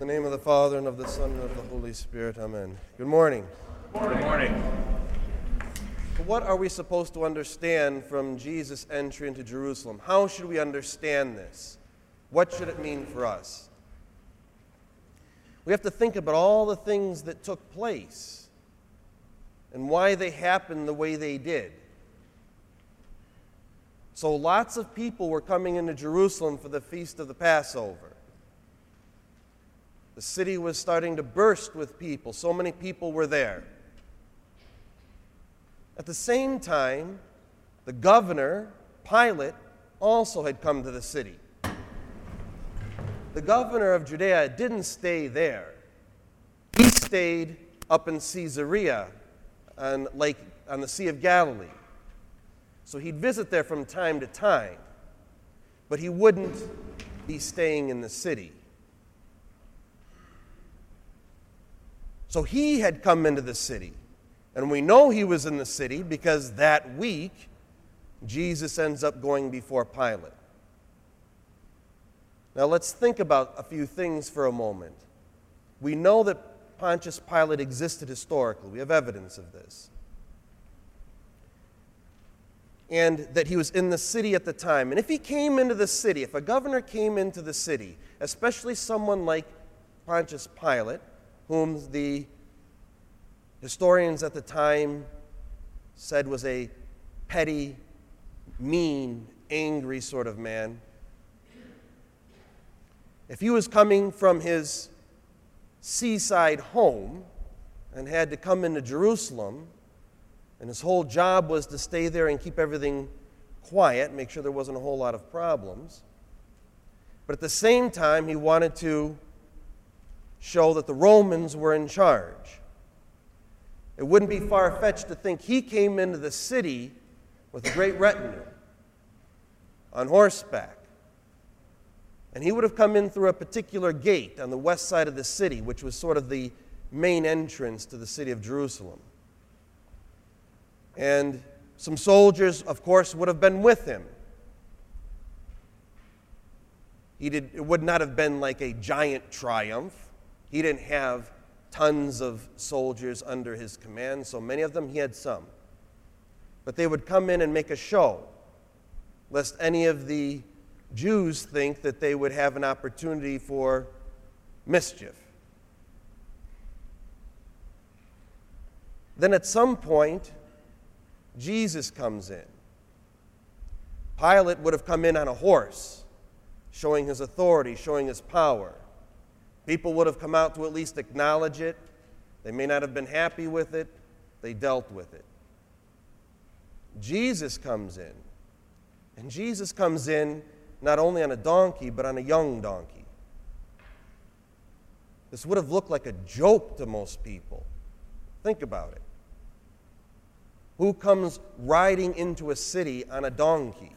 In the name of the Father, and of the Son, and of the Holy Spirit. Amen. Good morning. Good morning. What are we supposed to understand from Jesus' entry into Jerusalem? How should we understand this? What should it mean for us? We have to think about all the things that took place and why they happened the way they did. So, lots of people were coming into Jerusalem for the feast of the Passover. The city was starting to burst with people, so many people were there. At the same time, the governor, Pilate, also had come to the city. The governor of Judea didn't stay there. He stayed up in Caesarea on, Lake, on the Sea of Galilee. So he'd visit there from time to time, but he wouldn't be staying in the city. So he had come into the city. And we know he was in the city because that week, Jesus ends up going before Pilate. Now let's think about a few things for a moment. We know that Pontius Pilate existed historically, we have evidence of this. And that he was in the city at the time. And if he came into the city, if a governor came into the city, especially someone like Pontius Pilate, whom the historians at the time said was a petty, mean, angry sort of man. If he was coming from his seaside home and had to come into Jerusalem, and his whole job was to stay there and keep everything quiet, make sure there wasn't a whole lot of problems. But at the same time, he wanted to show that the Romans were in charge. It wouldn't be far fetched to think he came into the city with a great retinue on horseback. And he would have come in through a particular gate on the west side of the city, which was sort of the main entrance to the city of Jerusalem. And some soldiers, of course, would have been with him. He did, it would not have been like a giant triumph. He didn't have tons of soldiers under his command, so many of them he had some. But they would come in and make a show, lest any of the Jews think that they would have an opportunity for mischief. Then at some point, Jesus comes in. Pilate would have come in on a horse, showing his authority, showing his power. People would have come out to at least acknowledge it. They may not have been happy with it, they dealt with it. Jesus comes in. And Jesus comes in not only on a donkey, but on a young donkey. This would have looked like a joke to most people. Think about it. Who comes riding into a city on a donkey?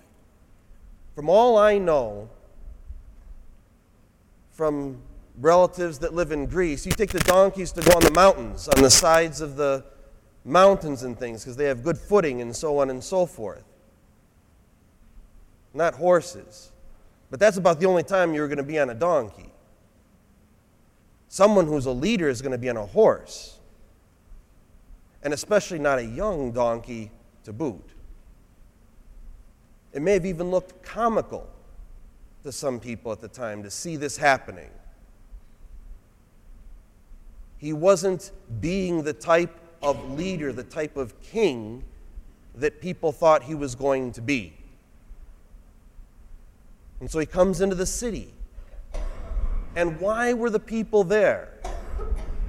From all I know, from relatives that live in Greece, you take the donkeys to go on the mountains, on the sides of the mountains and things, because they have good footing and so on and so forth. Not horses. But that's about the only time you're going to be on a donkey. Someone who's a leader is going to be on a horse, and especially not a young donkey to boot. It may have even looked comical to some people at the time to see this happening. He wasn't being the type of leader, the type of king that people thought he was going to be. And so he comes into the city. And why were the people there?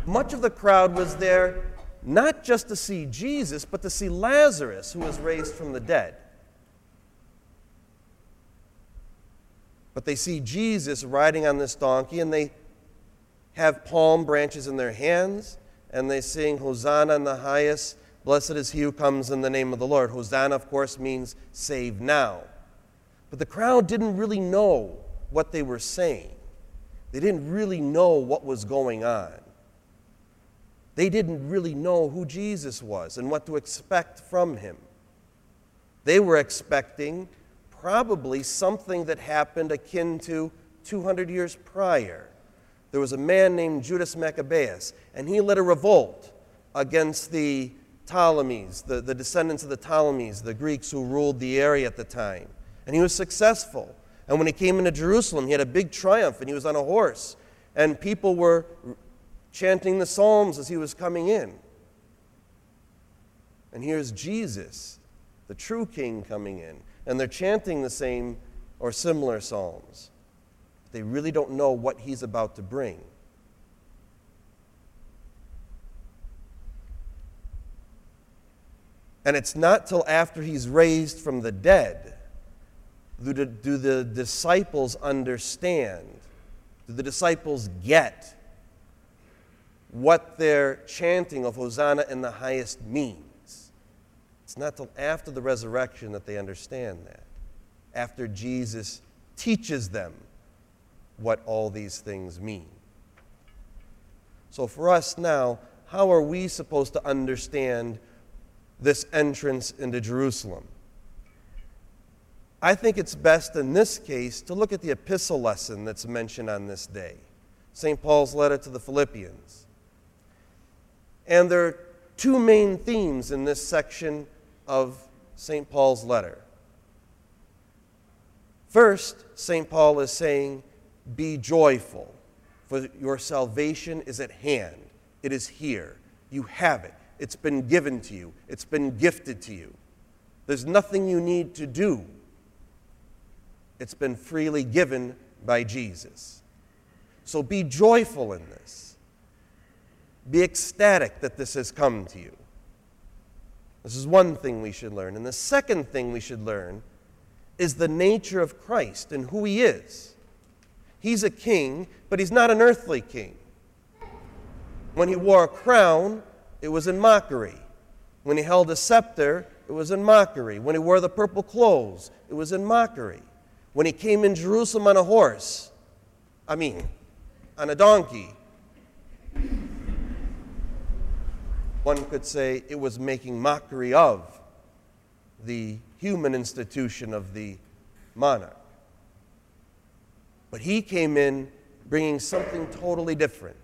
Much of the crowd was there not just to see Jesus, but to see Lazarus, who was raised from the dead. But they see Jesus riding on this donkey, and they have palm branches in their hands, and they sing, Hosanna in the highest. Blessed is he who comes in the name of the Lord. Hosanna, of course, means save now. But the crowd didn't really know what they were saying, they didn't really know what was going on. They didn't really know who Jesus was and what to expect from him. They were expecting probably something that happened akin to 200 years prior there was a man named Judas Maccabeus, and he led a revolt against the Ptolemies, the, the descendants of the Ptolemies, the Greeks who ruled the area at the time. And he was successful. And when he came into Jerusalem, he had a big triumph, and he was on a horse. And people were chanting the Psalms as he was coming in. And here's Jesus, the true king, coming in. And they're chanting the same or similar Psalms. They really don't know what he's about to bring. And it's not till after he's raised from the dead do the, disciples understand, do the disciples get what their chanting of Hosanna in the highest means. It's not till after the resurrection that they understand that, after Jesus teaches them what all these things mean. So, for us now, how are we supposed to understand this entrance into Jerusalem? I think it's best in this case to look at the epistle lesson that's mentioned on this day St. Paul's letter to the Philippians. And there are two main themes in this section of St. Paul's letter. First, St. Paul is saying, Be joyful, for your salvation is at hand. It is here. You have it. It's been given to you, it's been gifted to you. There's nothing you need to do, it's been freely given by Jesus. So be joyful in this. Be ecstatic that this has come to you. This is one thing we should learn. And the second thing we should learn is the nature of Christ and who he is. He's a king, but he's not an earthly king. When he wore a crown, it was in mockery. When he held a scepter, it was in mockery. When he wore the purple clothes, it was in mockery. When he came in Jerusalem on a horse, I mean, on a donkey, one could say it was making mockery of the human institution of the monarch. But he came in bringing something totally different.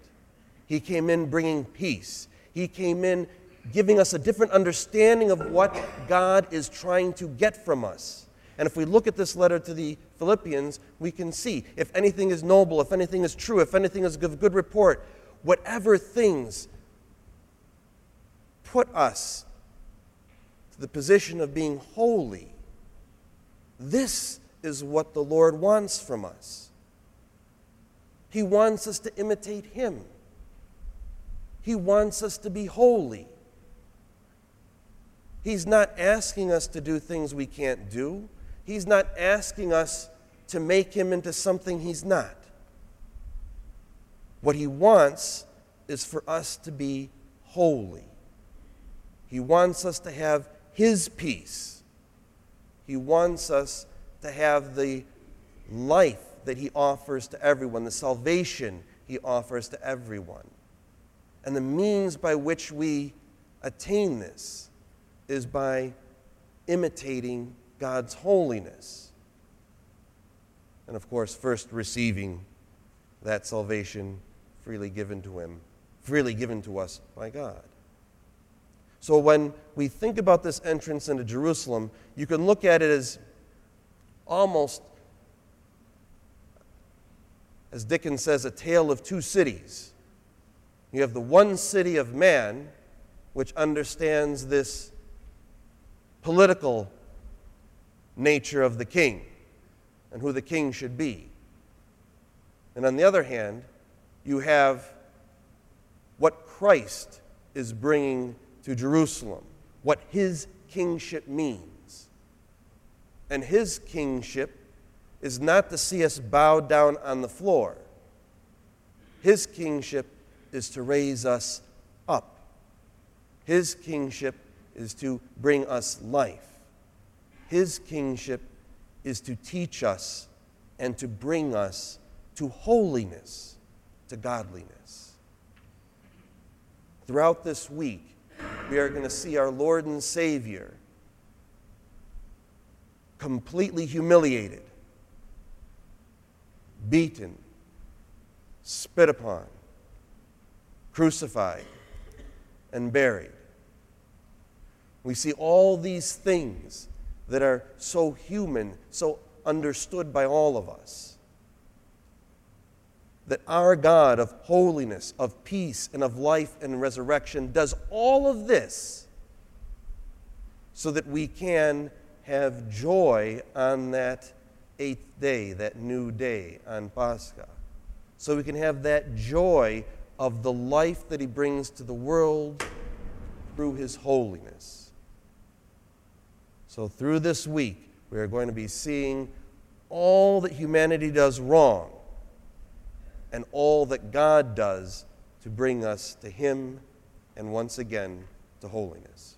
He came in bringing peace. He came in giving us a different understanding of what God is trying to get from us. And if we look at this letter to the Philippians, we can see if anything is noble, if anything is true, if anything is of good report, whatever things put us to the position of being holy, this is what the Lord wants from us. He wants us to imitate Him. He wants us to be holy. He's not asking us to do things we can't do. He's not asking us to make him into something he's not. What he wants is for us to be holy. He wants us to have his peace. He wants us to have the life that he offers to everyone, the salvation he offers to everyone. And the means by which we attain this is by imitating God's holiness. And of course, first receiving that salvation freely given to Him, freely given to us by God. So when we think about this entrance into Jerusalem, you can look at it as almost, as Dickens says, a tale of two cities. You have the one city of man, which understands this political nature of the king and who the king should be. And on the other hand, you have what Christ is bringing to Jerusalem, what his kingship means. And his kingship is not to see us bow down on the floor. His kingship is to raise us up. His kingship is to bring us life. His kingship is to teach us and to bring us to holiness, to godliness. Throughout this week, we are going to see our Lord and Savior completely humiliated, beaten, spit upon, crucified, and buried. We see all these things that are so human, so understood by all of us. That our God of holiness, of peace, and of life and resurrection does all of this so that we can have joy on that eighth day, that new day on Pascha. So we can have that joy of the life that He brings to the world through His holiness. So, through this week, we are going to be seeing all that humanity does wrong and all that God does to bring us to Him and once again to holiness.